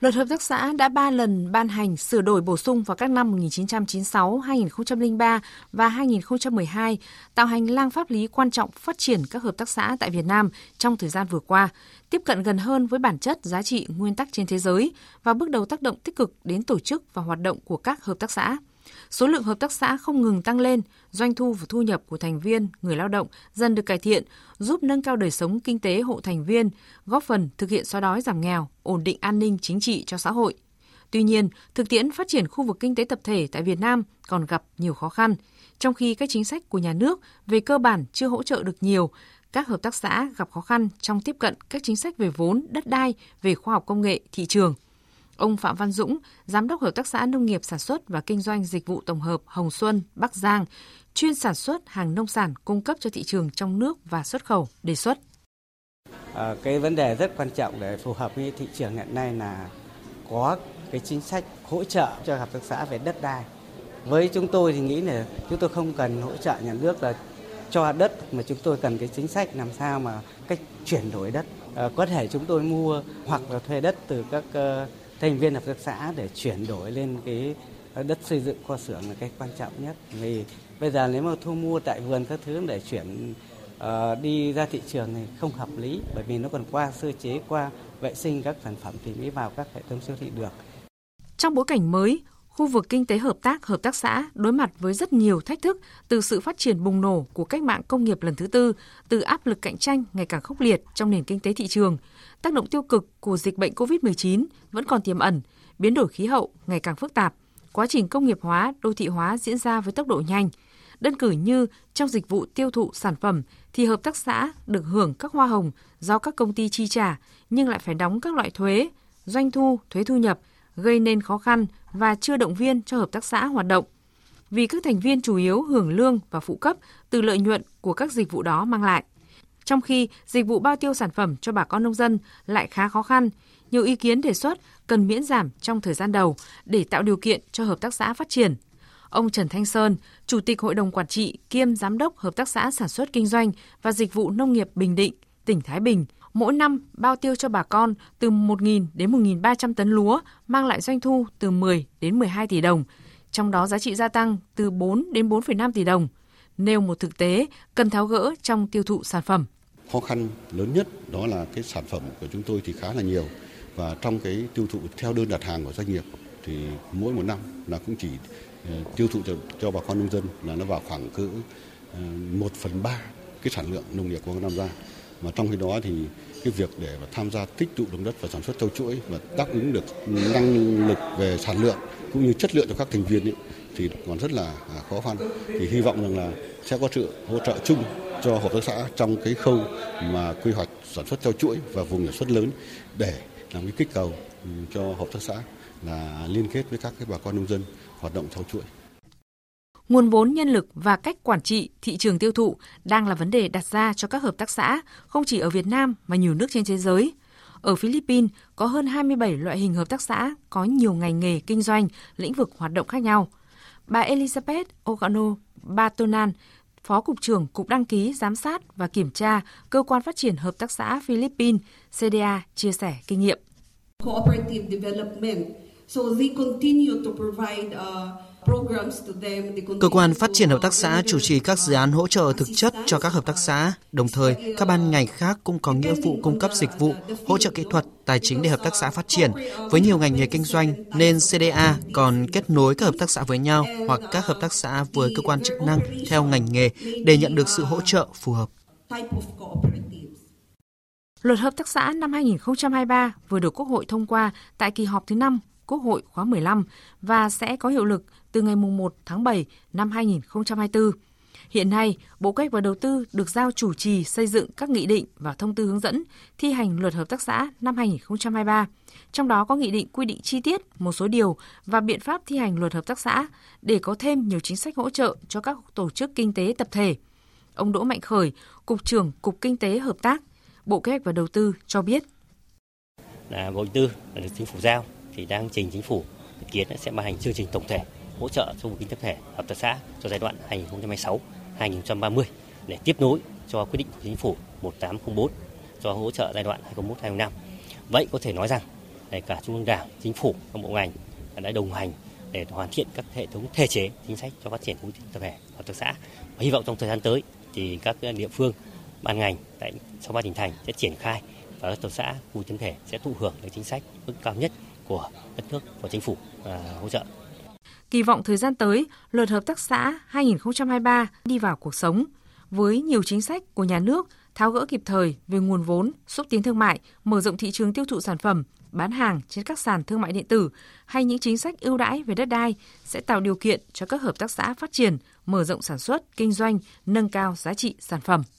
Luật hợp tác xã đã 3 lần ban hành sửa đổi bổ sung vào các năm 1996, 2003 và 2012, tạo hành lang pháp lý quan trọng phát triển các hợp tác xã tại Việt Nam trong thời gian vừa qua, tiếp cận gần hơn với bản chất, giá trị, nguyên tắc trên thế giới và bước đầu tác động tích cực đến tổ chức và hoạt động của các hợp tác xã. Số lượng hợp tác xã không ngừng tăng lên, doanh thu và thu nhập của thành viên, người lao động dần được cải thiện, giúp nâng cao đời sống kinh tế hộ thành viên, góp phần thực hiện xóa đói giảm nghèo, ổn định an ninh chính trị cho xã hội. Tuy nhiên, thực tiễn phát triển khu vực kinh tế tập thể tại Việt Nam còn gặp nhiều khó khăn, trong khi các chính sách của nhà nước về cơ bản chưa hỗ trợ được nhiều, các hợp tác xã gặp khó khăn trong tiếp cận các chính sách về vốn, đất đai, về khoa học công nghệ, thị trường – Ông Phạm Văn Dũng, Giám đốc Hợp tác xã Nông nghiệp Sản xuất và Kinh doanh Dịch vụ Tổng hợp Hồng Xuân, Bắc Giang, chuyên sản xuất hàng nông sản cung cấp cho thị trường trong nước và xuất khẩu, đề xuất. À, cái vấn đề rất quan trọng để phù hợp với thị trường hiện nay là có cái chính sách hỗ trợ cho hợp tác xã về đất đai. Với chúng tôi thì nghĩ là chúng tôi không cần hỗ trợ nhà nước là cho đất mà chúng tôi cần cái chính sách làm sao mà cách chuyển đổi đất. À, có thể chúng tôi mua hoặc là thuê đất từ các uh, thành viên hợp tác xã để chuyển đổi lên cái đất xây dựng kho xưởng là cái quan trọng nhất vì bây giờ nếu mà thu mua tại vườn các thứ để chuyển uh, đi ra thị trường thì không hợp lý bởi vì nó còn qua sơ chế qua vệ sinh các sản phẩm thì mới vào các hệ thống siêu thị được. Trong bối cảnh mới, khu vực kinh tế hợp tác, hợp tác xã đối mặt với rất nhiều thách thức từ sự phát triển bùng nổ của cách mạng công nghiệp lần thứ tư, từ áp lực cạnh tranh ngày càng khốc liệt trong nền kinh tế thị trường, tác động tiêu cực của dịch bệnh COVID-19 vẫn còn tiềm ẩn, biến đổi khí hậu ngày càng phức tạp, quá trình công nghiệp hóa, đô thị hóa diễn ra với tốc độ nhanh. Đơn cử như trong dịch vụ tiêu thụ sản phẩm thì hợp tác xã được hưởng các hoa hồng do các công ty chi trả nhưng lại phải đóng các loại thuế, doanh thu, thuế thu nhập gây nên khó khăn và chưa động viên cho hợp tác xã hoạt động. Vì các thành viên chủ yếu hưởng lương và phụ cấp từ lợi nhuận của các dịch vụ đó mang lại. Trong khi dịch vụ bao tiêu sản phẩm cho bà con nông dân lại khá khó khăn, nhiều ý kiến đề xuất cần miễn giảm trong thời gian đầu để tạo điều kiện cho hợp tác xã phát triển. Ông Trần Thanh Sơn, Chủ tịch Hội đồng Quản trị kiêm Giám đốc Hợp tác xã Sản xuất Kinh doanh và Dịch vụ Nông nghiệp Bình Định, tỉnh Thái Bình, mỗi năm bao tiêu cho bà con từ 1.000 đến 1.300 tấn lúa, mang lại doanh thu từ 10 đến 12 tỷ đồng, trong đó giá trị gia tăng từ 4 đến 4,5 tỷ đồng. Nêu một thực tế cần tháo gỡ trong tiêu thụ sản phẩm. Khó khăn lớn nhất đó là cái sản phẩm của chúng tôi thì khá là nhiều. Và trong cái tiêu thụ theo đơn đặt hàng của doanh nghiệp thì mỗi một năm là cũng chỉ ờ, tiêu thụ cho, cho bà con nông dân là nó vào khoảng cỡ ờ, 1 phần 3 cái sản lượng nông nghiệp của năm ra mà trong khi đó thì cái việc để mà tham gia tích tụ đồng đất và sản xuất theo chuỗi và đáp ứng được năng lực về sản lượng cũng như chất lượng cho các thành viên ấy, thì còn rất là à, khó khăn thì hy vọng rằng là sẽ có sự hỗ trợ chung cho hợp tác xã trong cái khâu mà quy hoạch sản xuất theo chuỗi và vùng sản xuất lớn để làm cái kích cầu ừ, cho hợp tác xã là liên kết với các cái bà con nông dân hoạt động theo chuỗi. Nguồn vốn nhân lực và cách quản trị thị trường tiêu thụ đang là vấn đề đặt ra cho các hợp tác xã, không chỉ ở Việt Nam mà nhiều nước trên thế giới. Ở Philippines có hơn 27 loại hình hợp tác xã có nhiều ngành nghề kinh doanh, lĩnh vực hoạt động khác nhau. Bà Elizabeth Ogano Batonan, Phó Cục trưởng Cục Đăng ký, Giám sát và Kiểm tra Cơ quan Phát triển Hợp tác xã Philippines, CDA, chia sẻ kinh nghiệm. Cooperative development. So they continue to provide uh, Cơ quan phát triển hợp tác xã chủ trì các dự án hỗ trợ thực chất cho các hợp tác xã, đồng thời các ban ngành khác cũng có nghĩa vụ cung cấp dịch vụ, hỗ trợ kỹ thuật, tài chính để hợp tác xã phát triển. Với nhiều ngành nghề kinh doanh nên CDA còn kết nối các hợp tác xã với nhau hoặc các hợp tác xã với cơ quan chức năng theo ngành nghề để nhận được sự hỗ trợ phù hợp. Luật hợp tác xã năm 2023 vừa được Quốc hội thông qua tại kỳ họp thứ 5 Quốc hội khóa 15 và sẽ có hiệu lực từ ngày 1 tháng 7 năm 2024. Hiện nay, Bộ Kế hoạch và Đầu tư được giao chủ trì xây dựng các nghị định và thông tư hướng dẫn thi hành luật hợp tác xã năm 2023. Trong đó có nghị định quy định chi tiết một số điều và biện pháp thi hành luật hợp tác xã để có thêm nhiều chính sách hỗ trợ cho các tổ chức kinh tế tập thể. Ông Đỗ Mạnh Khởi, Cục trưởng Cục Kinh tế Hợp tác, Bộ Kế hoạch và Đầu tư cho biết. Là Bộ tư là được chính phủ giao thì đang trình chính phủ dự kiến sẽ ban hành chương trình tổng thể hỗ trợ cho vùng kinh tế tập thể hợp tác xã cho giai đoạn 2026-2030 để tiếp nối cho quyết định của chính phủ 1804 cho hỗ trợ giai đoạn 2021-2025. Vậy có thể nói rằng để cả trung ương đảng, chính phủ, các bộ ngành đã đồng hành để hoàn thiện các hệ thống thể chế chính sách cho phát triển khu tập thể hợp tác xã và hy vọng trong thời gian tới thì các địa phương ban ngành tại sau ba tỉnh thành sẽ triển khai và các hợp tác xã khu tập thể sẽ thụ hưởng được chính sách mức cao nhất của đất nước và chính phủ à, hỗ trợ. Kỳ vọng thời gian tới, luật hợp tác xã 2023 đi vào cuộc sống với nhiều chính sách của nhà nước tháo gỡ kịp thời về nguồn vốn, xúc tiến thương mại, mở rộng thị trường tiêu thụ sản phẩm, bán hàng trên các sàn thương mại điện tử hay những chính sách ưu đãi về đất đai sẽ tạo điều kiện cho các hợp tác xã phát triển, mở rộng sản xuất, kinh doanh, nâng cao giá trị sản phẩm.